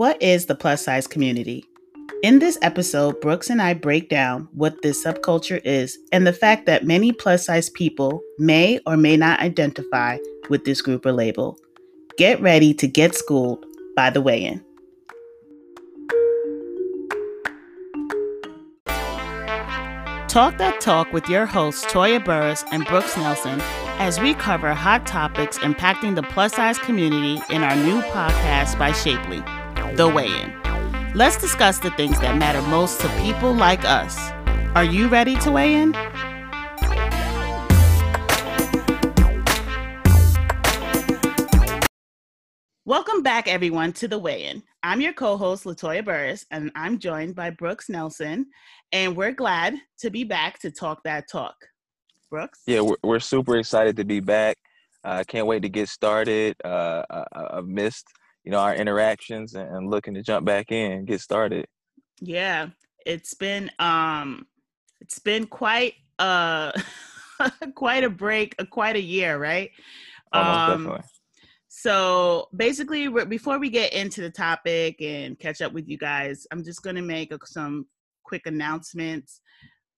What is the plus size community? In this episode, Brooks and I break down what this subculture is and the fact that many plus size people may or may not identify with this group or label. Get ready to get schooled by the weigh in. Talk That Talk with your hosts, Toya Burris and Brooks Nelson, as we cover hot topics impacting the plus size community in our new podcast by Shapely the weigh in. Let's discuss the things that matter most to people like us. Are you ready to weigh in? Welcome back, everyone, to the weigh in. I'm your co host, Latoya Burris, and I'm joined by Brooks Nelson. And we're glad to be back to talk that talk. Brooks? Yeah, we're, we're super excited to be back. I uh, can't wait to get started. Uh, I, I've missed you know our interactions and looking to jump back in get started yeah it's been um it's been quite uh quite a break uh, quite a year right Almost um definitely. so basically before we get into the topic and catch up with you guys i'm just going to make some quick announcements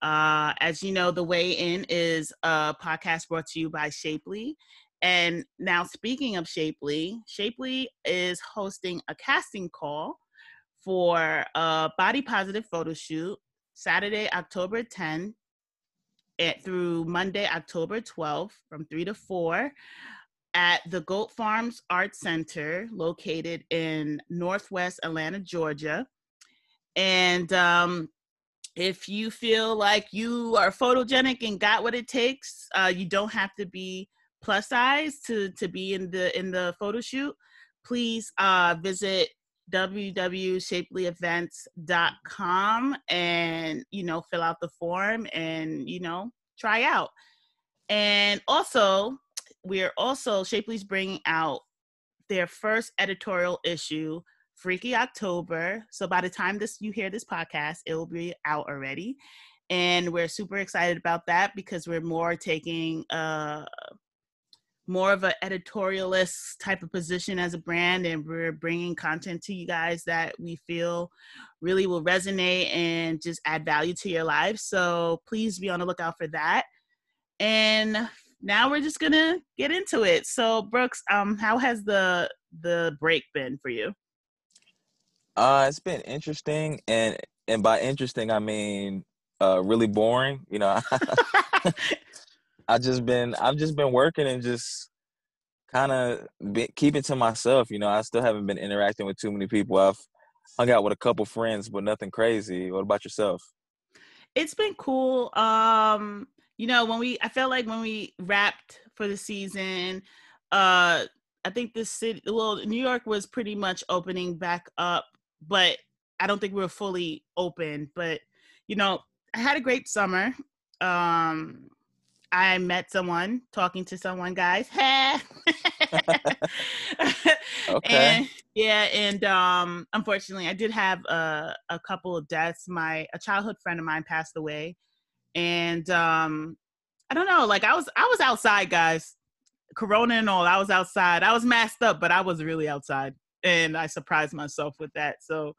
uh, as you know, The Weigh In is a podcast brought to you by Shapely. And now, speaking of Shapely, Shapely is hosting a casting call for a body positive photo shoot Saturday, October 10th at, through Monday, October 12th from 3 to 4 at the Goat Farms Art Center located in Northwest Atlanta, Georgia. And um, if you feel like you are photogenic and got what it takes, uh, you don't have to be plus size to to be in the in the photo shoot, please uh, visit www.shapelyevents.com and you know fill out the form and you know try out. And also, we're also Shapely's bringing out their first editorial issue Freaky October. So by the time this you hear this podcast, it will be out already. And we're super excited about that because we're more taking uh more of an editorialist type of position as a brand and we're bringing content to you guys that we feel really will resonate and just add value to your lives so please be on the lookout for that. And now we're just gonna get into it. So brooks um how has the the break been for you? Uh it's been interesting and and by interesting i mean uh really boring you know I just been I've just been working and just kind of keep it to myself. You know, I still haven't been interacting with too many people. I've hung out with a couple friends, but nothing crazy. What about yourself? It's been cool. Um, you know, when we I felt like when we wrapped for the season, uh I think the city well, New York was pretty much opening back up, but I don't think we were fully open. But you know, I had a great summer. Um I met someone, talking to someone, guys. okay. And, yeah, and um, unfortunately, I did have a, a couple of deaths. My a childhood friend of mine passed away, and um, I don't know. Like I was, I was outside, guys. Corona and all. I was outside. I was masked up, but I was really outside, and I surprised myself with that. So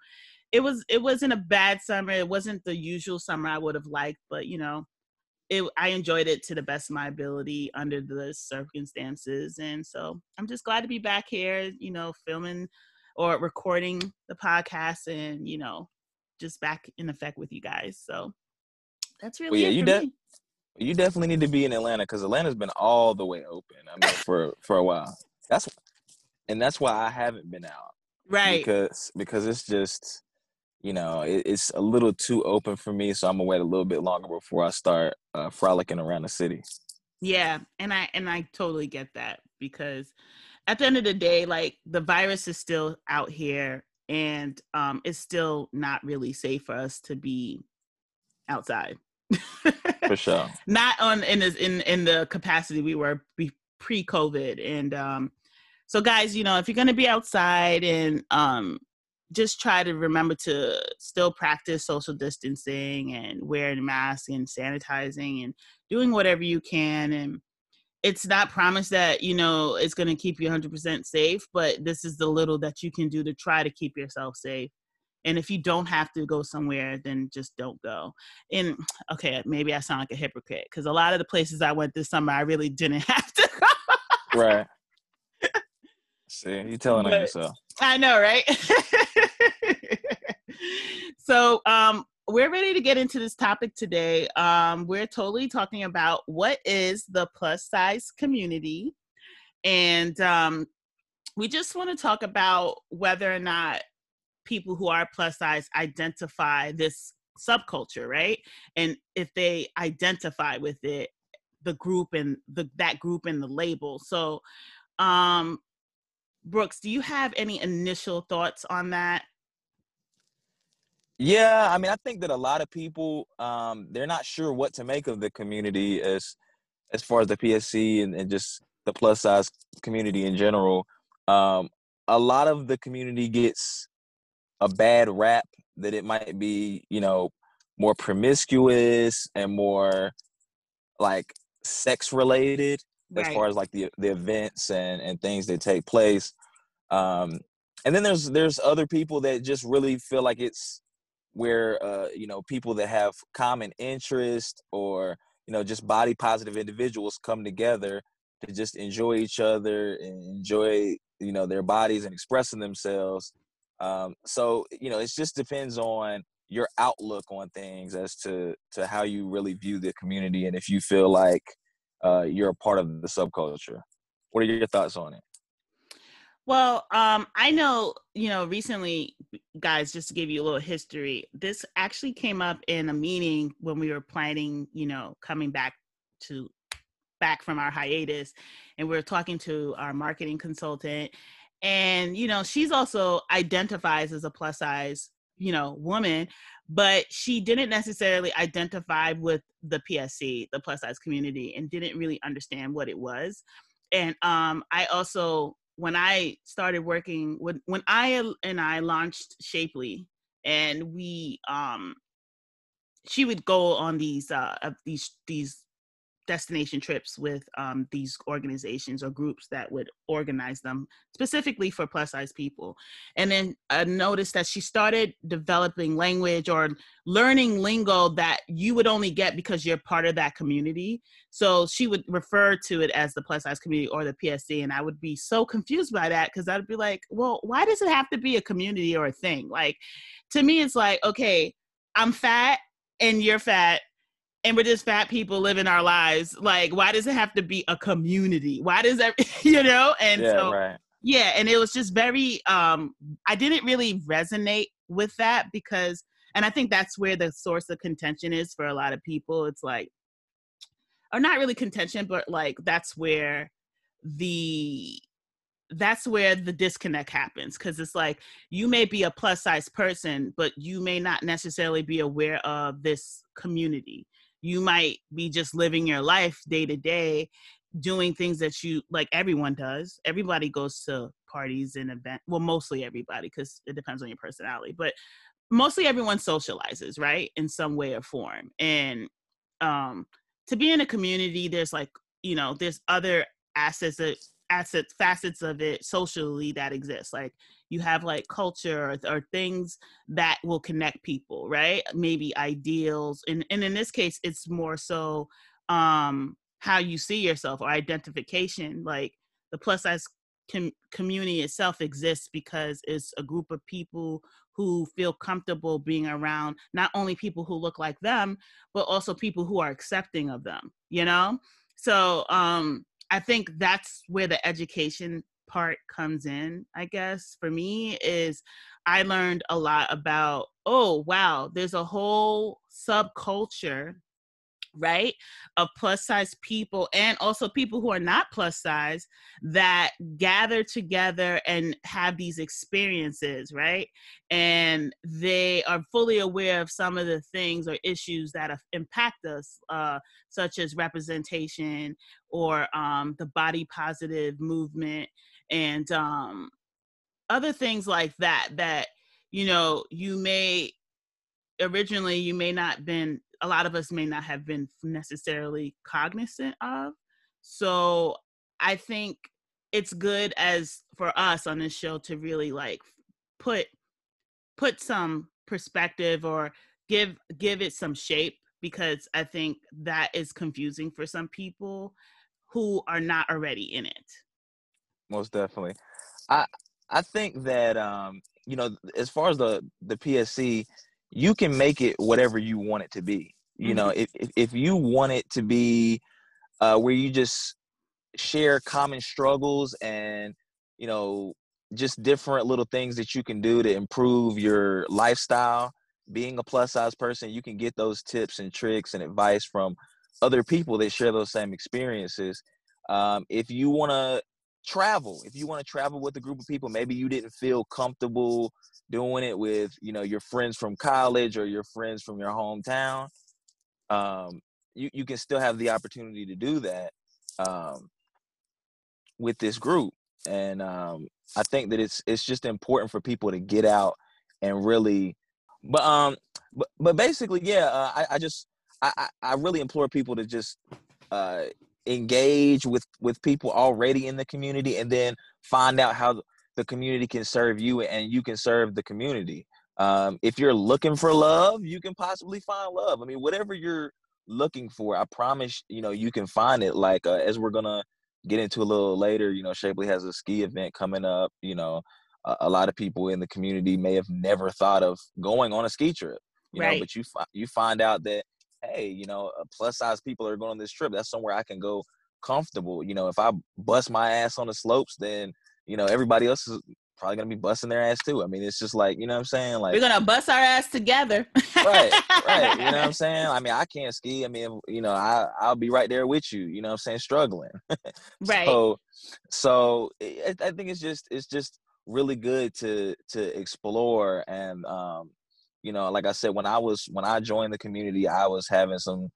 it was, it wasn't a bad summer. It wasn't the usual summer I would have liked, but you know it, I enjoyed it to the best of my ability under the circumstances. And so I'm just glad to be back here, you know, filming or recording the podcast and, you know, just back in effect with you guys. So that's really well, yeah, you de- you definitely need to be in Atlanta because Atlanta's been all the way open. I mean, for for a while. That's and that's why I haven't been out. Right. Because because it's just you know, it, it's a little too open for me, so I'm gonna wait a little bit longer before I start uh, frolicking around the city. Yeah, and I and I totally get that because at the end of the day, like the virus is still out here, and um, it's still not really safe for us to be outside. for sure. Not on in this, in in the capacity we were pre COVID, and um, so guys, you know, if you're gonna be outside and um just try to remember to still practice social distancing and wearing masks and sanitizing and doing whatever you can and it's not promised that you know it's going to keep you 100% safe but this is the little that you can do to try to keep yourself safe and if you don't have to go somewhere then just don't go and okay maybe i sound like a hypocrite because a lot of the places i went this summer i really didn't have to go. Right. See you're telling on yourself. I know right so um we're ready to get into this topic today. Um, we're totally talking about what is the plus size community. And um, we just want to talk about whether or not people who are plus size identify this subculture, right? And if they identify with it, the group and the that group and the label. So um Brooks, do you have any initial thoughts on that? Yeah, I mean, I think that a lot of people um, they're not sure what to make of the community as as far as the PSC and, and just the plus size community in general. Um, a lot of the community gets a bad rap that it might be, you know, more promiscuous and more like sex related right. as far as like the the events and and things that take place. Um, and then there's there's other people that just really feel like it's where uh, you know people that have common interest or you know just body positive individuals come together to just enjoy each other and enjoy you know their bodies and expressing themselves. Um, so you know it just depends on your outlook on things as to to how you really view the community and if you feel like uh, you're a part of the subculture. What are your thoughts on it well, um, I know, you know, recently, guys, just to give you a little history, this actually came up in a meeting when we were planning, you know, coming back to back from our hiatus and we were talking to our marketing consultant and you know she's also identifies as a plus size you know woman but she didn't necessarily identify with the psc the plus size community and didn't really understand what it was and um i also when I started working when when I and I launched Shapely and we um she would go on these uh these these destination trips with um, these organizations or groups that would organize them specifically for plus size people. And then I noticed that she started developing language or learning lingo that you would only get because you're part of that community. So she would refer to it as the plus size community or the PSC. And I would be so confused by that because I'd be like, well, why does it have to be a community or a thing? Like, to me, it's like, okay, I'm fat and you're fat and we're just fat people living our lives. Like, why does it have to be a community? Why does that, you know? And yeah, so, right. yeah, and it was just very, um, I didn't really resonate with that because, and I think that's where the source of contention is for a lot of people. It's like, or not really contention, but like that's where the that's where the disconnect happens because it's like you may be a plus size person but you may not necessarily be aware of this community you might be just living your life day to day doing things that you like everyone does. Everybody goes to parties and events well mostly everybody because it depends on your personality but mostly everyone socializes right in some way or form. And um to be in a community there's like you know there's other assets that assets facets of it socially that exist. Like you have like culture or, or, things that will connect people right? Maybe ideals and, and in this case it's more so um how you see yourself or identification like the plus size com- community itself exists because it's a group of people who feel comfortable being around not only people who look like them but also people who are accepting of them you know? So um I think that's where the education part comes in, I guess, for me is I learned a lot about, oh, wow, there's a whole subculture right of plus size people and also people who are not plus size that gather together and have these experiences right? And they are fully aware of some of the things or issues that impact us uh, such as representation or um, the body positive movement and um, other things like that that you know you may originally you may not been a lot of us may not have been necessarily cognizant of So I think it's good as for us on this show to really like put put some perspective or give give it some shape because I think that is confusing for some people who are not already in it. Most definitely. I I think that um, you know, as far as the the PSC, you can make it whatever you want it to be. You mm-hmm. know, if, if you want it to be uh, where you just share common struggles and you know just different little things that you can do to improve your lifestyle being a plus size person you can get those tips and tricks and advice from other people that share those same experiences um, if you want to travel if you want to travel with a group of people maybe you didn't feel comfortable doing it with you know your friends from college or your friends from your hometown um, you, you can still have the opportunity to do that um, with this group. And um, i think that it's it's just important for people to get out and really but um but but basically yeah uh, I, I just I, I really implore people to just uh, engage with with people already in the community and then find out how the community can serve you and you can serve the community. Um, if you're looking for love you can possibly find love. I mean whatever you're looking for i promise you know you can find it. Like uh, as we're gonna get into a little later you know shapely has a ski event coming up you know a, a lot of people in the community may have never thought of going on a ski trip you right. know but you you find out that hey, you know, uh, plus size people are going on this trip. That's somewhere I can go comfortable. You know, if I bust my ass on the slopes, then you know everybody else is probably gonna be busting their ass too. I mean, it's just like you know what I'm saying. Like we're gonna bust our ass together. right, right. You know what I'm saying. I mean, I can't ski. I mean, you know, I I'll be right there with you. You know what I'm saying, struggling. right. So, so I, I think it's just it's just really good to to explore and um you know, like I said, when I was when I joined the community, I was having some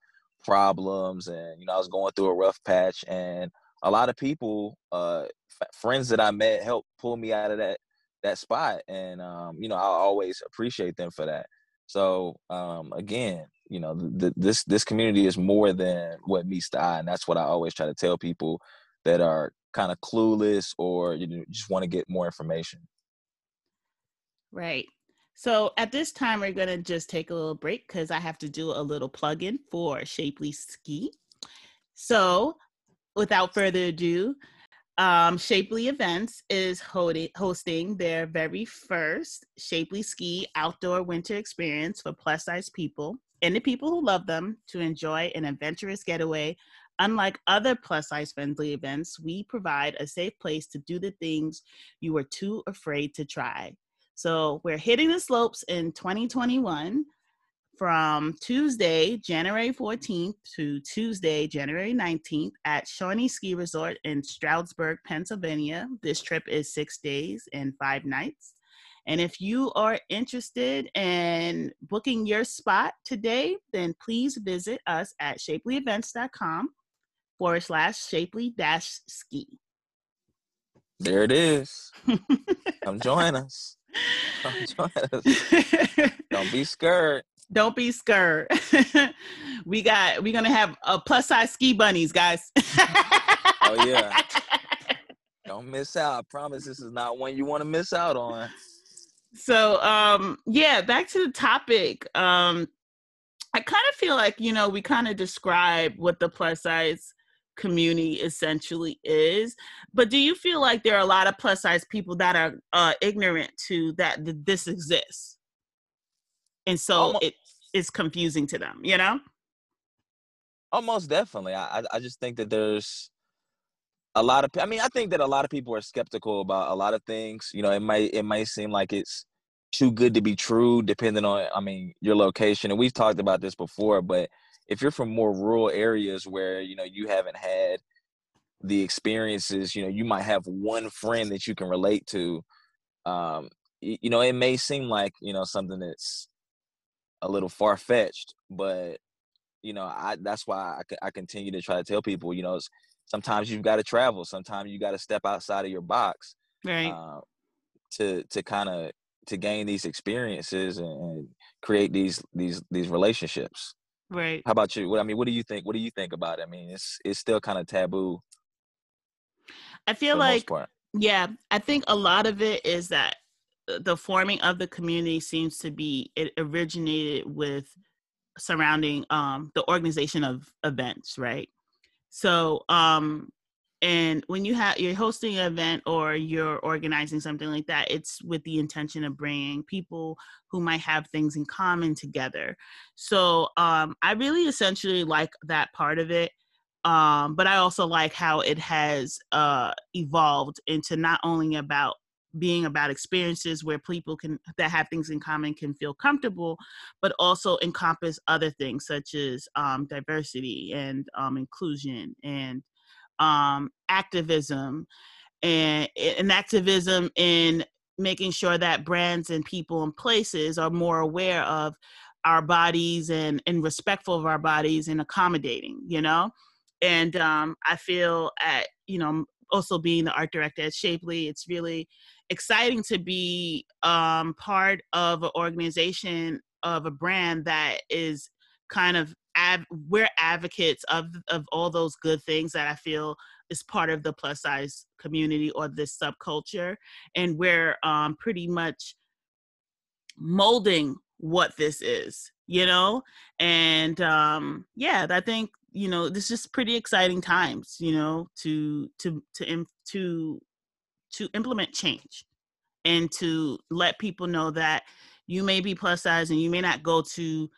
problems, and you know, I was going through a rough patch, and a lot of people, uh, f- friends that I met, helped pull me out of that that spot, and um, you know, I always appreciate them for that. So um, again, you know, th- this this community is more than what meets the eye, and that's what I always try to tell people that are kind of clueless or you know, just want to get more information. Right. So at this time, we're going to just take a little break because I have to do a little plug in for Shapely Ski. So without further ado, um, Shapely Events is hosting their very first Shapely Ski outdoor winter experience for plus size people and the people who love them to enjoy an adventurous getaway. Unlike other plus size friendly events, we provide a safe place to do the things you were too afraid to try. So we're hitting the slopes in 2021 from Tuesday, January 14th to Tuesday, January 19th at Shawnee Ski Resort in Stroudsburg, Pennsylvania. This trip is six days and five nights. And if you are interested in booking your spot today, then please visit us at shapelyevents.com forward slash shapely dash ski. There it is. Come join us. Don't be scared. Don't be scared. we got we're gonna have a plus size ski bunnies, guys. oh yeah. Don't miss out. I promise this is not one you want to miss out on. So um yeah, back to the topic. Um I kind of feel like, you know, we kind of describe what the plus size community essentially is. But do you feel like there are a lot of plus size people that are uh, ignorant to that, that this exists? And so almost, it is confusing to them, you know? Almost definitely. I, I just think that there's a lot of, I mean, I think that a lot of people are skeptical about a lot of things. You know, it might, it might seem like it's, too good to be true depending on i mean your location and we've talked about this before but if you're from more rural areas where you know you haven't had the experiences you know you might have one friend that you can relate to um you know it may seem like you know something that's a little far-fetched but you know i that's why i, I continue to try to tell people you know sometimes you've got to travel sometimes you got to step outside of your box right. uh, to to kind of to gain these experiences and, and create these these these relationships Right. How about you? What I mean, what do you think? What do you think about it? I mean, it's it's still kind of taboo. I feel like yeah, I think a lot of it is that the forming of the community seems to be it originated with surrounding um the organization of events, right? So um and when you have you're hosting an event or you're organizing something like that it's with the intention of bringing people who might have things in common together. So um, i really essentially like that part of it um, but i also like how it has uh, evolved into not only about being about experiences where people can that have things in common can feel comfortable but also encompass other things such as um, diversity and um, inclusion and um, activism and, and activism in making sure that brands and people and places are more aware of our bodies and, and respectful of our bodies and accommodating, you know? And um, I feel at, you know, also being the art director at Shapely, it's really exciting to be um, part of an organization of a brand that is kind of we're advocates of of all those good things that I feel is part of the plus size community or this subculture, and we're um, pretty much molding what this is, you know. And um, yeah, I think you know this is pretty exciting times, you know, to to to to to implement change and to let people know that you may be plus size and you may not go to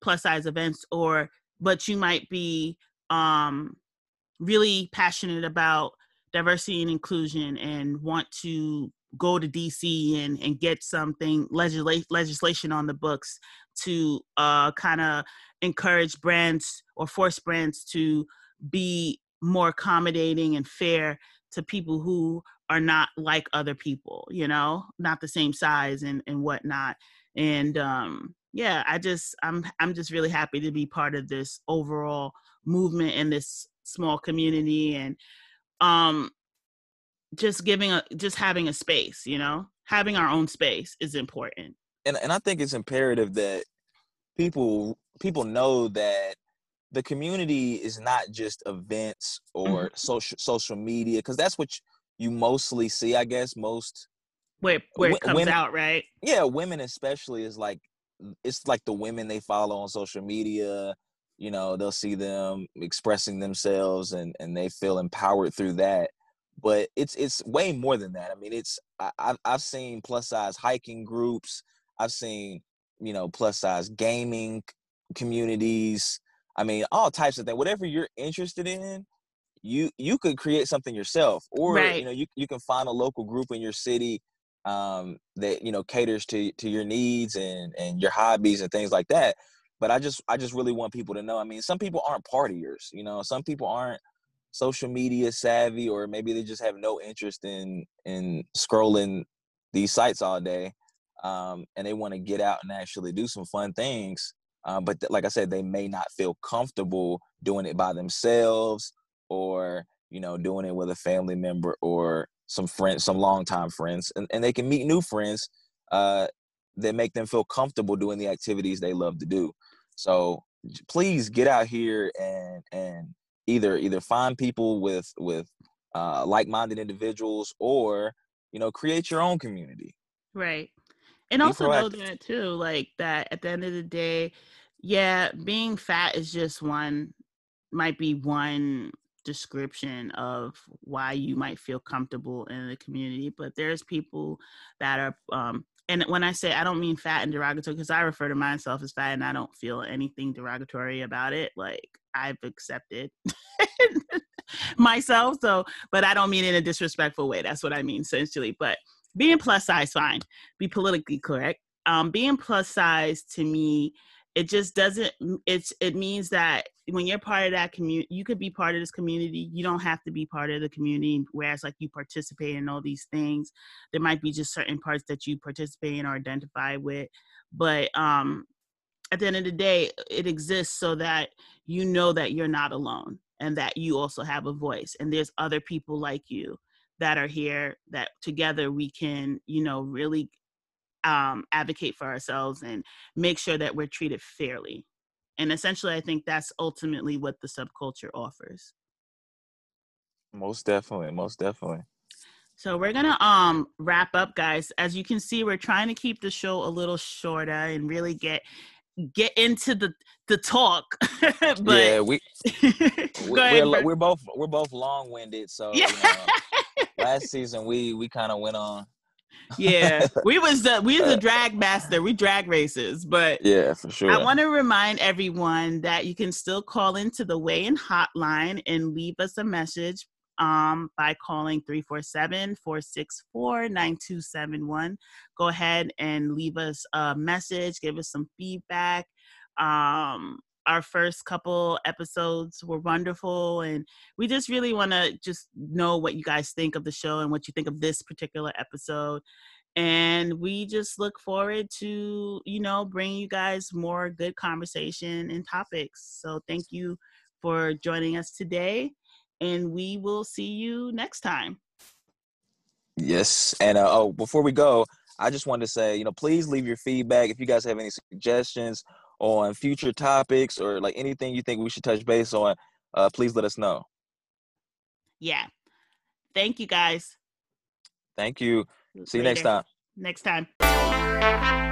plus size events or but you might be um really passionate about diversity and inclusion and want to go to DC and, and get something legisla- legislation on the books to uh, kind of encourage brands or force brands to be more accommodating and fair to people who are not like other people, you know, not the same size and, and whatnot. And um, yeah, I just I'm I'm just really happy to be part of this overall movement in this small community and um just giving a just having a space, you know? Having our own space is important. And and I think it's imperative that people people know that the community is not just events or mm-hmm. social social media because that's what you mostly see, I guess most where where it comes women, out, right? Yeah, women especially is like it's like the women they follow on social media you know they'll see them expressing themselves and and they feel empowered through that. But it's it's way more than that. I mean it's I, have i've seen plus size hiking groups. I've seen you know plus size gaming communities. I mean all types of things whatever you're interested in you you could create something yourself. Or right. you know you, you can find a local group in your city um, that you know caters to to your needs and and your hobbies and things like that. But I just I just really want people to know. I mean, some people aren't partiers. You know, some people aren't social media savvy, or maybe they just have no interest in in scrolling these sites all day, um, and they want to get out and actually do some fun things. Um, but th- like I said, they may not feel comfortable doing it by themselves, or you know, doing it with a family member or some friends, some longtime friends, and, and they can meet new friends uh, that make them feel comfortable doing the activities they love to do. So please get out here and and either either find people with with uh, like-minded individuals or you know create your own community. Right, and Be also proactive. know that too, like that at the end of the day, yeah, being fat is just one might be one description of why you might feel comfortable in the community but there's people that are um and when i say i don't mean fat and derogatory because i refer to myself as fat and i don't feel anything derogatory about it like i've accepted myself so but i don't mean in a disrespectful way that's what i mean essentially but being plus size fine be politically correct um being plus size to me it just doesn't it's it means that when you're part of that community you could be part of this community you don't have to be part of the community whereas like you participate in all these things there might be just certain parts that you participate in or identify with but um at the end of the day it exists so that you know that you're not alone and that you also have a voice and there's other people like you that are here that together we can you know really um, advocate for ourselves and make sure that we're treated fairly. And essentially i think that's ultimately what the subculture offers. Most definitely most definitely. So we're gonna um wrap up guys. As you can see we're trying to keep the show a little shorter and really get get into the the talk but yeah we we're, ahead, we're, we're, both we're both long-winded so yeah. You know, last season we we kind of went on yeah, we was the we was the drag master. We drag races, but yeah, for sure. I want to remind everyone that you can still call into the weigh in hotline and leave us a message um, by calling 347-464-9271. Go ahead and leave us a message, give us some feedback. Um, our first couple episodes were wonderful and we just really want to just know what you guys think of the show and what you think of this particular episode and we just look forward to you know bringing you guys more good conversation and topics. So thank you for joining us today and we will see you next time. Yes and uh, oh before we go i just wanted to say you know please leave your feedback if you guys have any suggestions on future topics or like anything you think we should touch base on, uh, please let us know. Yeah. Thank you guys. Thank you. See you next time. Next time.